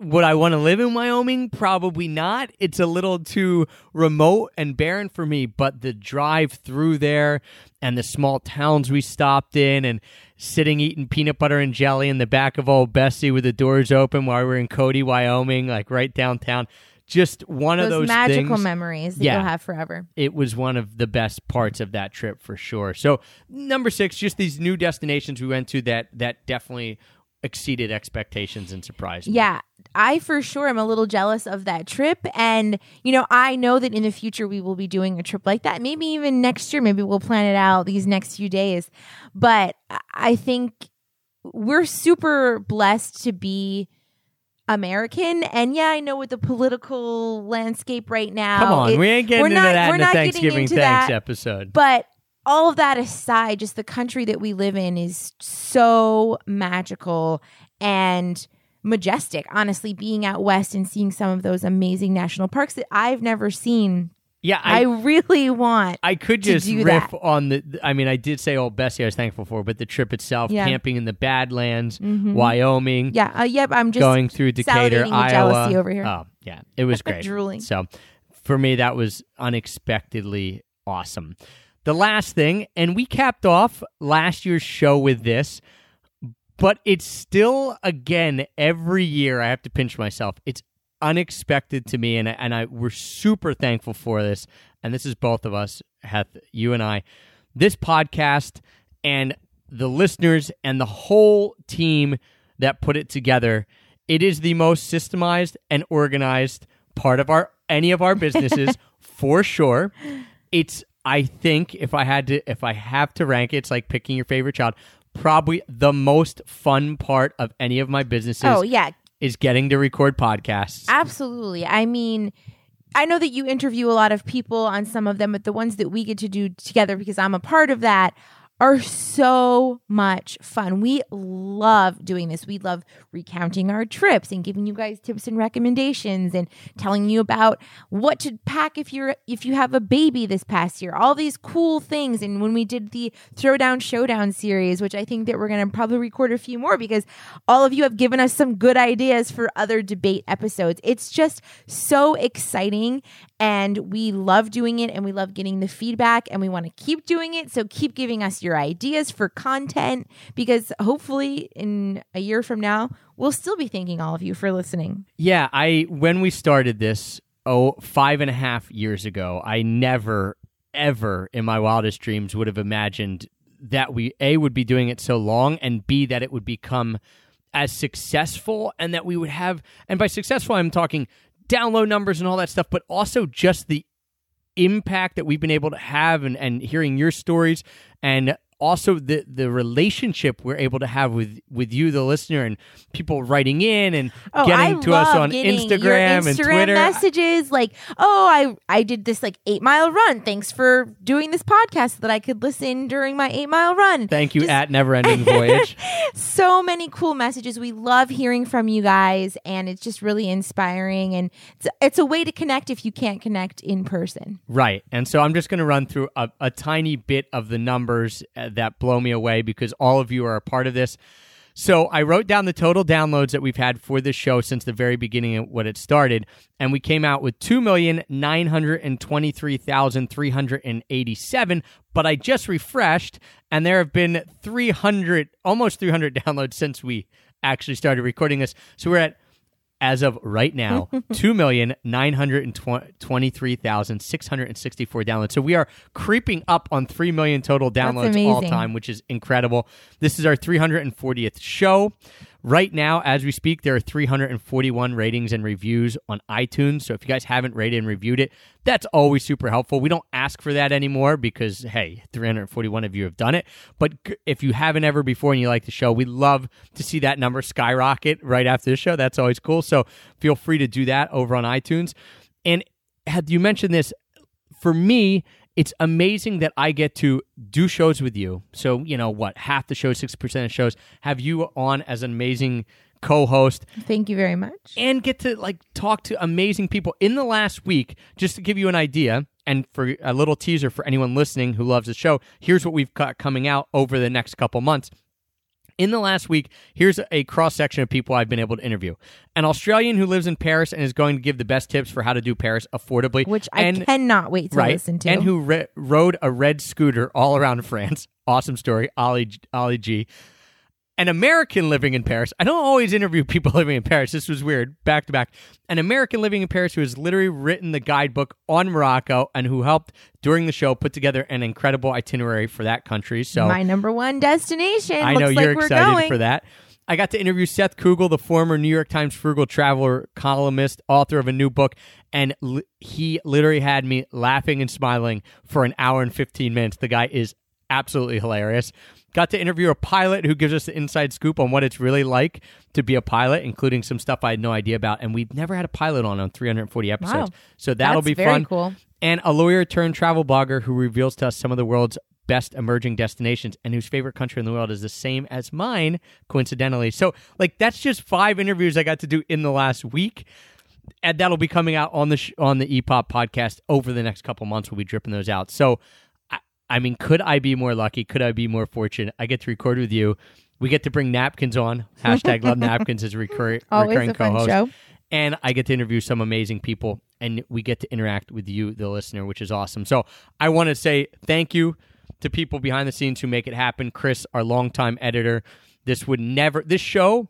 Speaker 1: would I want to live in Wyoming? Probably not. It's a little too remote and barren for me, but the drive through there and the small towns we stopped in and sitting eating peanut butter and jelly in the back of old Bessie with the doors open while we were in Cody, Wyoming, like right downtown. Just one of
Speaker 2: Those
Speaker 1: those
Speaker 2: magical
Speaker 1: things
Speaker 2: memories that
Speaker 1: Yeah.
Speaker 2: you'll have forever.
Speaker 1: it was one of the best parts of that trip for sure. So number six, just these new destinations we went to that that definitely exceeded expectations and surprised me.
Speaker 2: I for sure am a little jealous of that trip. And, you know, I know that in the future we will be doing a trip like that. Maybe even next year, maybe we'll plan it out these next few days. But I think we're super blessed to be American. And yeah, I know with the political landscape right now.
Speaker 1: Come on,
Speaker 2: it-
Speaker 1: we ain't getting into
Speaker 2: not-
Speaker 1: that in the Thanksgiving thanks
Speaker 2: that.
Speaker 1: episode.
Speaker 2: But all of that aside, just the country that we live in is so magical and majestic. Honestly, being out west and seeing some of those amazing national parks that I've never seen,
Speaker 1: yeah,
Speaker 2: I,
Speaker 1: I,
Speaker 2: really want.
Speaker 1: I could just riff
Speaker 2: that.
Speaker 1: on the. I mean, I did say old Bessie I was thankful for, but the trip itself,
Speaker 2: Yeah.
Speaker 1: camping in the Badlands,
Speaker 2: Mhm.
Speaker 1: Wyoming,
Speaker 2: yeah, uh, yep. I'm just
Speaker 1: going through Decatur, Iowa.
Speaker 2: jealousy over here.
Speaker 1: Oh, yeah, it was great.
Speaker 2: Drooling.
Speaker 1: So for me, that was unexpectedly awesome. The last thing, and we capped off last year's show with this, but it's still, again, every year I have to pinch myself. It's unexpected to me, and and I we're super thankful for this. And this is both of us, Heth, you and I. This podcast and the listeners and the whole team that put it together. It is the most systemized and organized part of our any of our businesses for sure. It's I think if I had to if I have to rank it, it's like picking your favorite child. Probably the most fun part of any of my businesses
Speaker 2: oh yeah,
Speaker 1: is getting to record podcasts.
Speaker 2: Absolutely. I mean, I know that you interview a lot of people on some of them, but the ones that we get to do together because I'm a part of that are so much fun. We love doing this. We love recounting our trips and giving you guys tips and recommendations and telling you about what to pack if you're if you have a baby this past year. All these cool things and when we did the Throwdown Showdown series, which I think that we're going to probably record a few more because all of you have given us some good ideas for other debate episodes. It's just so exciting and we love doing it and we love getting the feedback and we want to keep doing it. So keep giving us your ideas for content because hopefully in a year from now, we'll still be thanking all of you for listening.
Speaker 1: Yeah, I when we started this oh five and a half years ago, I never ever in my wildest dreams would have imagined that we a would be doing it so long and b that it would become as successful and that we would have and by successful I'm talking download numbers and all that stuff, but also just the impact that we've been able to have and, and hearing your stories and also the the relationship we're able to have with with you the listener and people writing in and
Speaker 2: Oh,
Speaker 1: getting
Speaker 2: I
Speaker 1: to us on
Speaker 2: getting
Speaker 1: Instagram, and Twitter.
Speaker 2: messages like, "Oh, I I did this like 8-mile run. Thanks for doing this podcast so that I could listen during my 8-mile run."
Speaker 1: Thank you
Speaker 2: Just-
Speaker 1: at Never Ending Voyage.
Speaker 2: so many cool messages. We love hearing from you guys, and it's just really inspiring. And it's, it's a way to connect if you can't connect in person.
Speaker 1: Right. And so I'm just going to run through a, a tiny bit of the numbers uh, that blow me away because all of you are a part of this. So I wrote down the total downloads that we've had for this show since the very beginning of what it started, and we came out with 2,923,387, but I just refreshed and there have been 300 almost 300 downloads since we actually started recording this. So we're at as of right now, 2,923,664 downloads. So we are creeping up on 3 million total downloads all time, which is incredible. This is our 340th show. Right now, as we speak, there are 341 ratings and reviews on iTunes. So if you guys haven't rated and reviewed it, that's always super helpful. We don't ask for that anymore because, hey, 341 of you have done it. But if you haven't ever before and you like the show, we love to see that number skyrocket right after the show. That's always cool. So feel free to do that over on iTunes. And had you mentioned this, for me, it's amazing that I get to do shows with you. So, you know, what, half the show, 60% of shows, have you on as an amazing co host
Speaker 2: Thank you very much.
Speaker 1: and get to like talk to amazing people in the last week just to give you an idea and for a little teaser for anyone listening who loves the show here's what we've got coming out over the next couple months In the last week, here's a cross section of people I've been able to interview. An Australian who lives in Paris and is going to give the best tips for how to do Paris affordably.
Speaker 2: Which I cannot wait to
Speaker 1: right,
Speaker 2: listen to.
Speaker 1: And who re- rode a red scooter all around France. Awesome story. Ollie, Ollie G. An American living in Paris. I don't always interview people living in Paris. This was weird. Back to back. An American living in Paris who has literally written the guidebook on Morocco and who helped during the show put together an incredible itinerary for that country. So
Speaker 2: My number one destination.
Speaker 1: I
Speaker 2: Looks
Speaker 1: know
Speaker 2: like
Speaker 1: you're
Speaker 2: we're
Speaker 1: excited
Speaker 2: going.
Speaker 1: for that. I got to interview Seth Kugel, the former New York Times frugal traveler columnist, author of a new book, and li- he literally had me laughing and smiling for an hour and 15 minutes. The guy is absolutely hilarious. Got to interview a pilot who gives us the inside scoop on what it's really like to be a pilot, including some stuff I had no idea about. And we've never had a pilot on on 340 episodes.
Speaker 2: Wow.
Speaker 1: So that'll
Speaker 2: That's
Speaker 1: be
Speaker 2: very
Speaker 1: fun
Speaker 2: cool.
Speaker 1: and a lawyer turned travel blogger who reveals to us some of the world's best emerging destinations and whose favorite country in the world is the same as mine, coincidentally. So, like, that's just five interviews I got to do in the last week. And that'll be coming out on the sh- on the EPOP podcast over the next couple months. We'll be dripping those out. So, I, mean, could I be more lucky? Could I be more fortunate? I get to record with you. We get to bring napkins on. Hashtag love napkins a recur- recurring co-host and I get to interview some amazing people, and we get to interact with you, the listener, which is awesome. So I want to say thank you to people behind the scenes who make it happen. Chris, our longtime editor, this would never this show.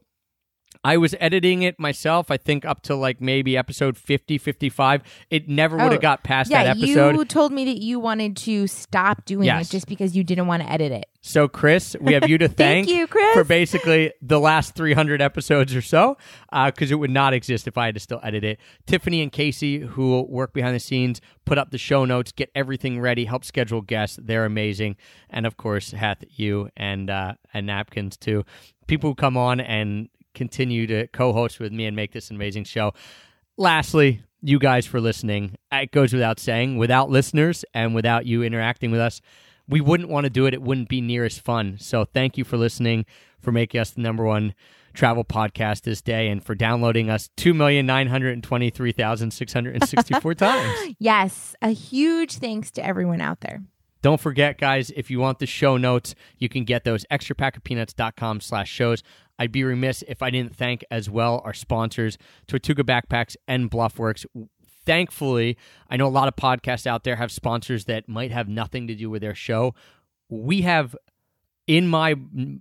Speaker 1: I was editing it myself, I think up to like maybe episode 50, 55. It never would
Speaker 2: Oh,
Speaker 1: have got past
Speaker 2: yeah,
Speaker 1: that episode.
Speaker 2: you told me that you wanted to stop doing
Speaker 1: Yes.
Speaker 2: it just because you didn't want to edit it.
Speaker 1: So, Chris, we have you to thank,
Speaker 2: you, Chris.
Speaker 1: for basically the last 300 episodes or so, because it would not exist if I had to still edit it. Tiffany and Casey, who work behind the scenes, put up the show notes, get everything ready, help schedule guests. They're amazing, and of course, Heth you and uh, and Napkins too. People who come on and continue to co-host with me and make this an amazing show. Lastly, you guys for listening. It goes without saying, without listeners and without you interacting with us, we wouldn't want to do it. It wouldn't be near as fun. So thank you for listening, for making us the number one travel podcast this day, and for downloading us 2,923,664 times.
Speaker 2: Yes, a huge thanks to everyone out there.
Speaker 1: Don't forget, guys, if you want the show notes, you can get those extrapackofpeanuts.com slash shows. I'd be remiss if I didn't thank as well our sponsors, Tortuga Backpacks and Bluffworks. Thankfully, I know a lot of podcasts out there have sponsors that might have nothing to do with their show. We have in my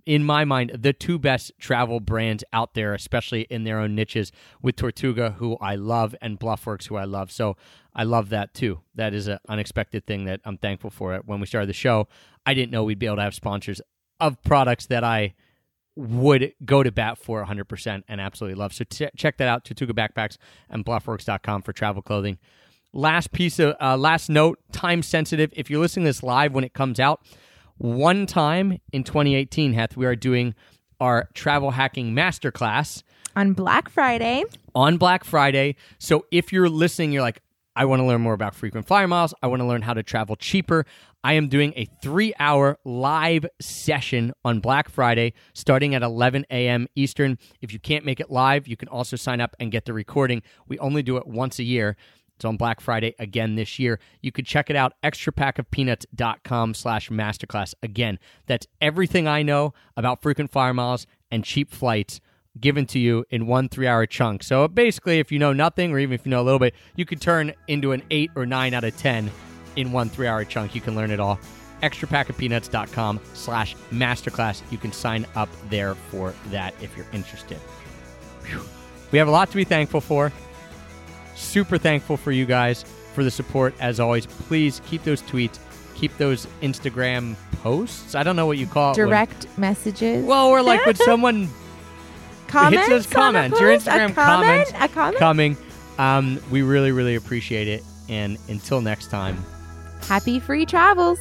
Speaker 1: in my mind the two best travel brands out there especially in their own niches with Tortuga who I love and Bluffworks who I love so I love that too that is an unexpected thing that I'm thankful for it when we started the show I didn't know we'd be able to have sponsors of products that I would go to bat for 100% and absolutely love. So t- check that out Tortuga Backpacks and Bluffworks.com for travel clothing. Last piece of uh, last note time sensitive. If you're listening to this live when it comes out one time in 2018 Heth, we are doing our travel hacking masterclass
Speaker 2: On Black Friday,
Speaker 1: on Black Friday. So if you're listening, you're like, I want to learn more about frequent flyer miles. I want to learn how to travel cheaper. I am doing a three hour live session on Black Friday starting at 11 a.m. Eastern. If you can't make it live, you can also sign up and get the recording. We only do it once a year. It's on Black Friday again this year. You could check it out, extrapackofpeanuts.com slash masterclass. Again, that's everything I know about frequent flyer miles and cheap flights given to you in one three hour chunk. So basically, if you know nothing or even if you know a little bit, you could turn into an eight or nine out of 10 in one three hour chunk. You can learn it all. Extrapackofpeanuts.com slash masterclass. You can sign up there for that if you're interested. Whew. We have a lot to be thankful for. Super thankful for you guys for the support as always. Please keep those tweets, keep those Instagram posts. I don't know what you call it. when-
Speaker 2: direct messages.
Speaker 1: well, or like when someone
Speaker 2: comments.
Speaker 1: hits those comments, your? Instagram
Speaker 2: a comment?
Speaker 1: comments
Speaker 2: A comment?
Speaker 1: coming. Um, we really, really appreciate it. And until next time.
Speaker 2: Happy free travels.